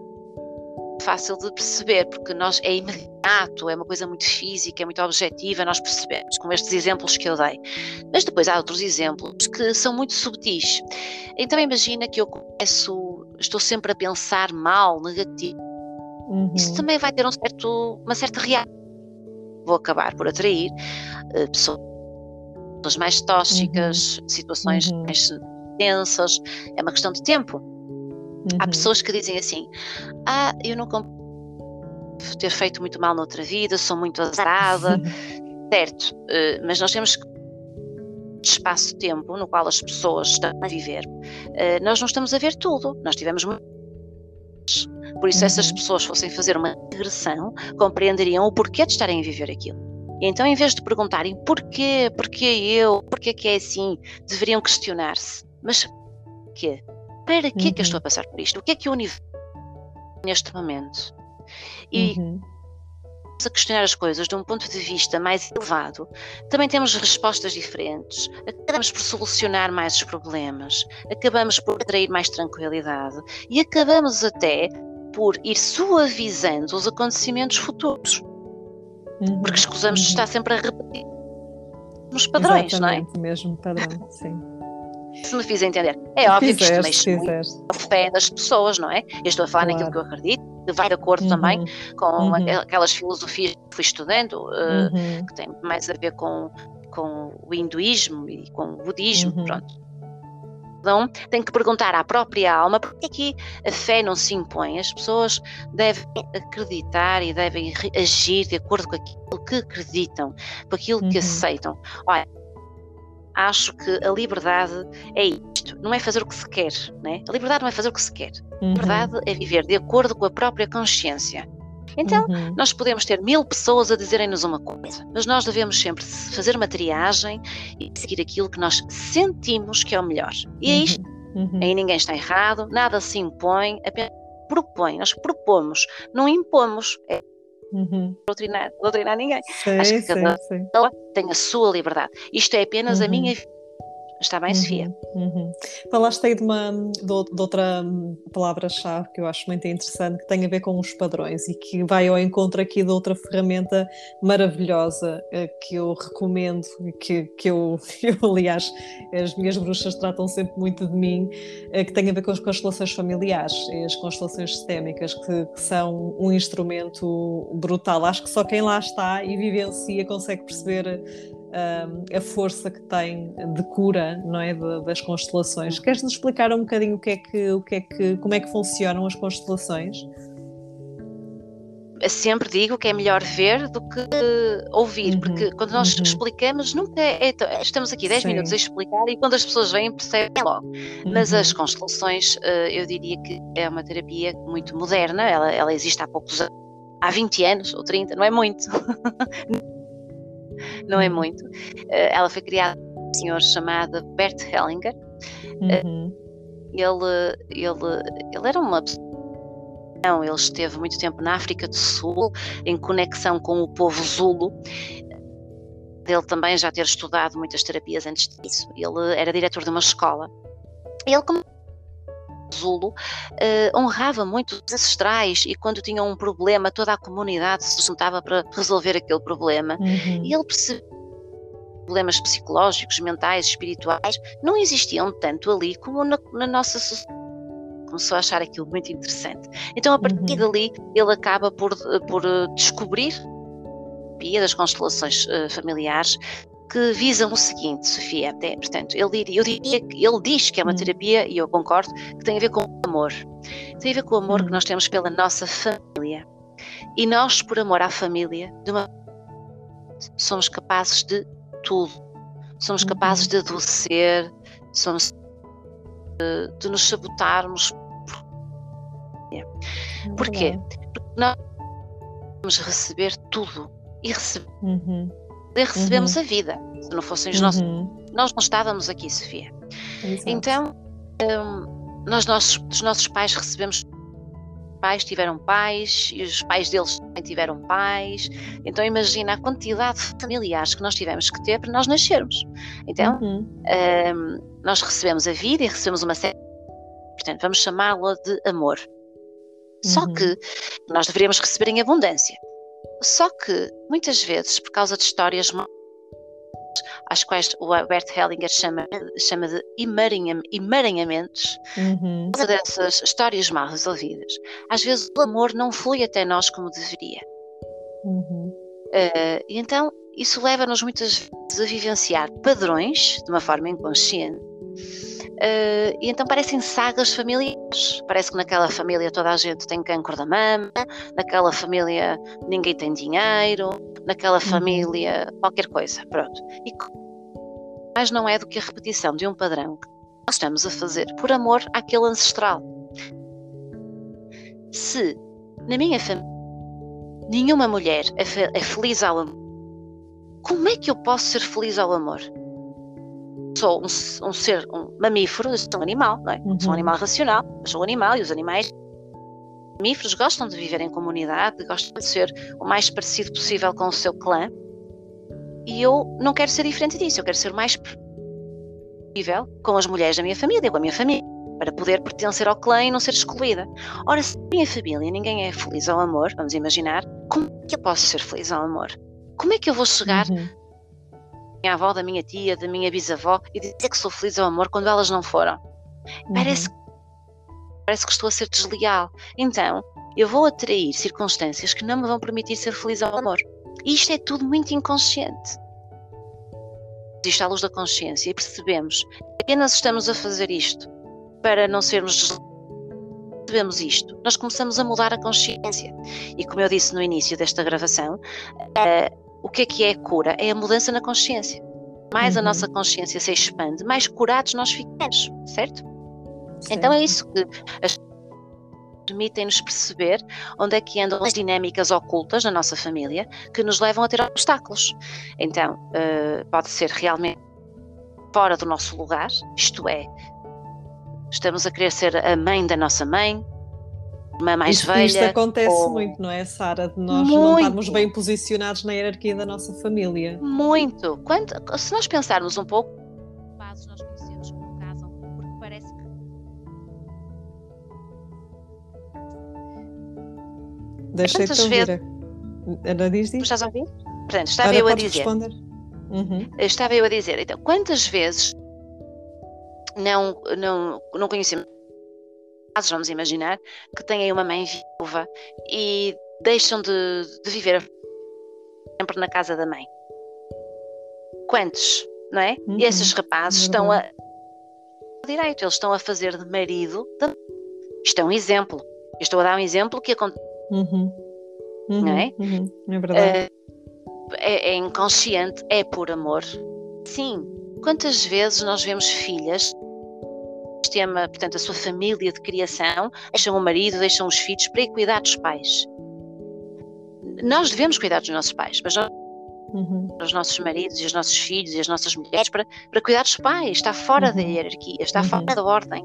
fácil de perceber, porque nós é imediato, é uma coisa muito física, é muito objetiva, nós percebemos, com estes exemplos que eu dei. Mas depois há outros exemplos que são muito subtis. Então imagina que eu começo, estou sempre a pensar mal, negativo. Uhum. Isso também vai ter um certo, uma certa reação vou acabar por atrair uh, pessoas mais tóxicas, uhum. situações uhum. mais tensas. É uma questão de tempo. Uhum. Há pessoas que dizem assim: Ah, eu não ter feito muito mal noutra vida, sou muito azarada. certo, uh, mas nós temos que espaço-tempo no qual as pessoas estão a viver, uh, nós não estamos a ver tudo. Nós tivemos por isso, se essas uhum. pessoas fossem fazer uma regressão, compreenderiam o porquê de estarem a viver aquilo. E então, em vez de perguntarem porquê, porquê eu, porquê que é assim, deveriam questionar-se. Mas quê? Para que é que eu estou a uhum. passar por isto? O que é que o universo neste momento? E uhum. a questionar as coisas de um ponto de vista mais elevado, também temos respostas diferentes, acabamos por solucionar mais os problemas, acabamos por atrair mais tranquilidade e acabamos até por ir suavizando os acontecimentos futuros. Uhum, porque escusamos uhum. de estar sempre a repetir os padrões, Exatamente, não é? mesmo padrão, (laughs) sim. Se me fiz entender. É óbvio fizeste, que isto mexe a fé das pessoas, não é? Eu estou a falar claro. naquilo que eu acredito, que vai de acordo uhum. também com uhum. aquelas filosofias que fui estudando, uh, que têm mais a ver com, com o hinduísmo e com o budismo, uhum. pronto. Então, tem que perguntar à própria alma porque é que a fé não se impõe. As pessoas devem acreditar e devem agir de acordo com aquilo que acreditam, com aquilo que uhum. aceitam. Olha, acho que a liberdade é isto, não é fazer o que se quer, né? A liberdade não é fazer o que se quer. Uhum. A liberdade é viver de acordo com a própria consciência. Então, uhum. nós podemos ter mil pessoas a dizerem-nos uma coisa, mas nós devemos sempre fazer uma triagem e seguir aquilo que nós sentimos que é o melhor. E é isto. Uhum. Aí ninguém está errado, nada se impõe, apenas propõe. Nós propomos, não impomos. É uhum. doutrinar, doutrinar ninguém. Acho que cada pessoa tem a sua liberdade. Isto é apenas uhum. a minha Está bem, uhum, Sofia? Uhum. Falaste aí de, uma, de, de outra palavra-chave que eu acho muito interessante, que tem a ver com os padrões e que vai ao encontro aqui de outra ferramenta maravilhosa eh, que eu recomendo, que, que eu, (laughs) eu, aliás, as minhas bruxas tratam sempre muito de mim, eh, que tem a ver com as constelações familiares, as constelações sistémicas, que, que são um instrumento brutal. Acho que só quem lá está e vivencia consegue perceber a força que tem de cura não é das constelações. Queres nos explicar um bocadinho o que é que, o que é que, como é que funcionam as constelações? Sempre digo que é melhor ver do que ouvir, uhum, porque quando nós uhum. explicamos, nunca é, é, estamos aqui 10 Sim. minutos a explicar e quando as pessoas vêm percebem logo. Uhum. Mas as uhum. constelações, eh, eu diria que é uma terapia muito moderna, ela, ela existe há poucos anos, há 20 anos ou 30, não é muito. (laughs) não é muito. Eh, ela foi criada por um senhor chamado Bert Hellinger. Eh, uhum. Ele, ele, ele era uma ele esteve muito tempo na África do Sul, em conexão com o povo Zulu. Ele também já ter estudado muitas terapias antes disso. Ele era diretor de uma escola. Ele Zulu uh, honrava muito os ancestrais e quando tinha um problema toda a comunidade se juntava para resolver aquele problema uhum. e ele percebeu problemas psicológicos, mentais, espirituais não existiam tanto ali como na, na nossa sociedade começou a achar aquilo muito interessante. Então, a partir uhum. dali, ele acaba por, por eh, descobrir das constelações uh, familiares que visam o seguinte, Sofia, até, portanto, ele diria, eu diria que ele diz que é uma hum. terapia, e eu concordo, que tem a ver com o amor. Tem a ver com o amor que hum. nós temos pela nossa família. E nós, por amor à família, uma... somos capazes de tudo. Somos uhum. capazes de adoecer, somos de, de nos sabotarmos. Porquê? Porque nós vamos receber tudo e receber. Uhum recebemos uhum. a vida. Se não fossem os nossos. Uhum. Nós não estávamos aqui, Sofia. Exato. Então, um, nós nossos, dos nossos pais recebemos. Pais tiveram pais e os pais deles também tiveram pais. Então, imagina a quantidade de familiares que nós tivemos que ter para nós nascermos. Então, uhum. um, nós recebemos a vida e recebemos uma série. Portanto, vamos chamá-la de amor. Só uhum. que nós deveríamos receber em abundância. Só que, muitas vezes, por causa de histórias às quais o Albert Hellinger chama, chama de emaranhamentos, uhum. por causa dessas histórias mal resolvidas, às vezes o amor não flui até nós como deveria. Uhum. Uh, e então, isso leva-nos muitas vezes a vivenciar padrões de uma forma inconsciente Uh, e então parecem sagas familiares. Parece que naquela família toda a gente tem cancro da mama, naquela família ninguém tem dinheiro, naquela uhum. família qualquer coisa. Pronto. E mais não é do que a repetição de um padrão que nós estamos a fazer por amor àquele ancestral. Se na minha família nenhuma mulher é, fe é feliz ao amor, como é que eu posso ser feliz ao amor? Sou um, um ser, um mamífero, eu sou um animal, não é? Uhum. Sou um animal racional, eu sou um animal e os animais mamíferos gostam de viver em comunidade, gostam de ser o mais parecido possível com o seu clã. E eu não quero ser diferente disso, eu quero ser o mais possível com as mulheres da minha família, com a minha família, para poder pertencer ao clã e não ser excluída. Ora, se a minha família ninguém é feliz ao amor, vamos imaginar, como é que eu posso ser feliz ao amor? Como é que eu vou chegar uhum. Minha avó, da minha tia, da minha bisavó e dizer que sou feliz ao amor quando elas não foram? Uhum. Parece, parece que estou a ser desleal. Então, eu vou atrair circunstâncias que não me vão permitir ser feliz ao amor. E isto é tudo muito inconsciente. Existe à luz da consciência e percebemos que apenas estamos a fazer isto para não sermos percebemos isto, nós começamos a mudar a consciência. E como eu disse no início desta gravação, uh, o que é que é cura? É a mudança na consciência. Mais uhum. a nossa consciência se expande, mais curados nós ficamos, certo? certo. Então é isso que as permitem-nos perceber onde é que andam as dinâmicas ocultas na nossa família que nos levam a ter obstáculos. Então, uh, pode ser realmente fora do nosso lugar, isto é, estamos a querer ser a mãe da nossa mãe, uma mais isto, velha. Isto acontece ou... muito, não é, Sara? De nós muito. não estarmos bem posicionados na hierarquia da nossa família. Muito. Quando, se nós pensarmos um pouco, bases nós conhecemos que não casam, porque parece que. Deixei-te ouvir. Vezes... Ana diz isso. Estás a ouvir? Portanto, estava eu a dizer. Responder. Uhum. Estava eu a dizer, então, quantas vezes não, não, não conhecemos casos, vamos imaginar, que têm uma mãe viúva e deixam de, de viver sempre na casa da mãe. Quantos, não é? Uhum. E esses rapazes uhum. estão a direito, eles estão a fazer de marido. De... Isto é um exemplo. Eu estou a dar um exemplo que acontece. Uhum. Não é? Uhum. É verdade. Uh, é, é inconsciente, é por amor. Sim. Quantas vezes nós vemos filhas sistema, portanto, a sua família de criação, deixam o marido, deixam os filhos para ir cuidar dos pais. Nós devemos cuidar dos nossos pais, mas nós Uhum. os nossos maridos e os nossos filhos e as nossas mulheres para, para cuidar dos pais, está fora uhum. da hierarquia, está uhum. fora da ordem.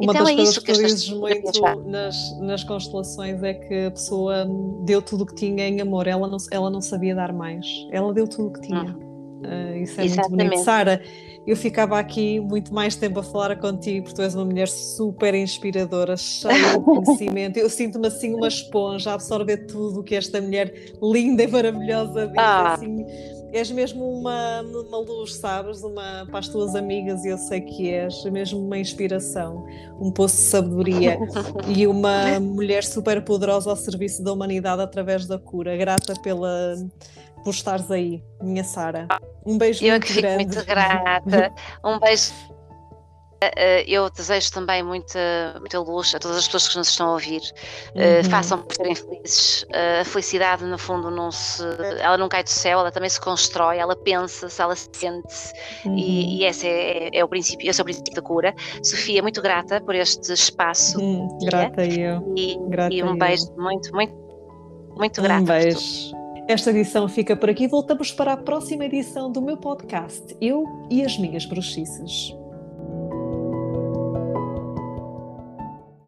Uma então é isso que, dizes muito nas, nas constelações é que a pessoa deu tudo o que tinha em amor, ela não, ela não sabia dar mais, ela deu tudo o que tinha. Uh, isso é Exatamente. muito bonito. Sara, eu ficava aqui muito mais tempo a falar contigo, porque tu és uma mulher super inspiradora, cheia de (laughs) conhecimento. Eu sinto-me assim uma esponja a absorver tudo o que esta mulher linda e maravilhosa diz. Ah. Assim, és mesmo uma, uma luz, sabes? Uma, para as tuas amigas, e eu sei que és, mesmo uma inspiração, um poço de sabedoria (laughs) e uma mulher super poderosa ao serviço da humanidade através da cura. Grata pela por estares aí, minha Sara. Um beijo eu muito que grande. muito grata. Um beijo. Eh, eu desejo também muita, muita luz a todas as pessoas que nos estão a ouvir. Eh, uhum. façam por serem felizes. a felicidade, no fundo, não se, ela não cai do céu, ela também se constrói, ela pensa-se, ela se sente. Uhum. E, e esse é, é, o princípio, esse é o princípio da cura. Sofia, muito grata por este espaço. Uhum. Grata eu. E, grata e um eu. beijo muito, muito, muito grata. Um beijo. Esta edição fica por aqui. Voltamos para a próxima edição do meu podcast, Eu e as Minhas Bruxices.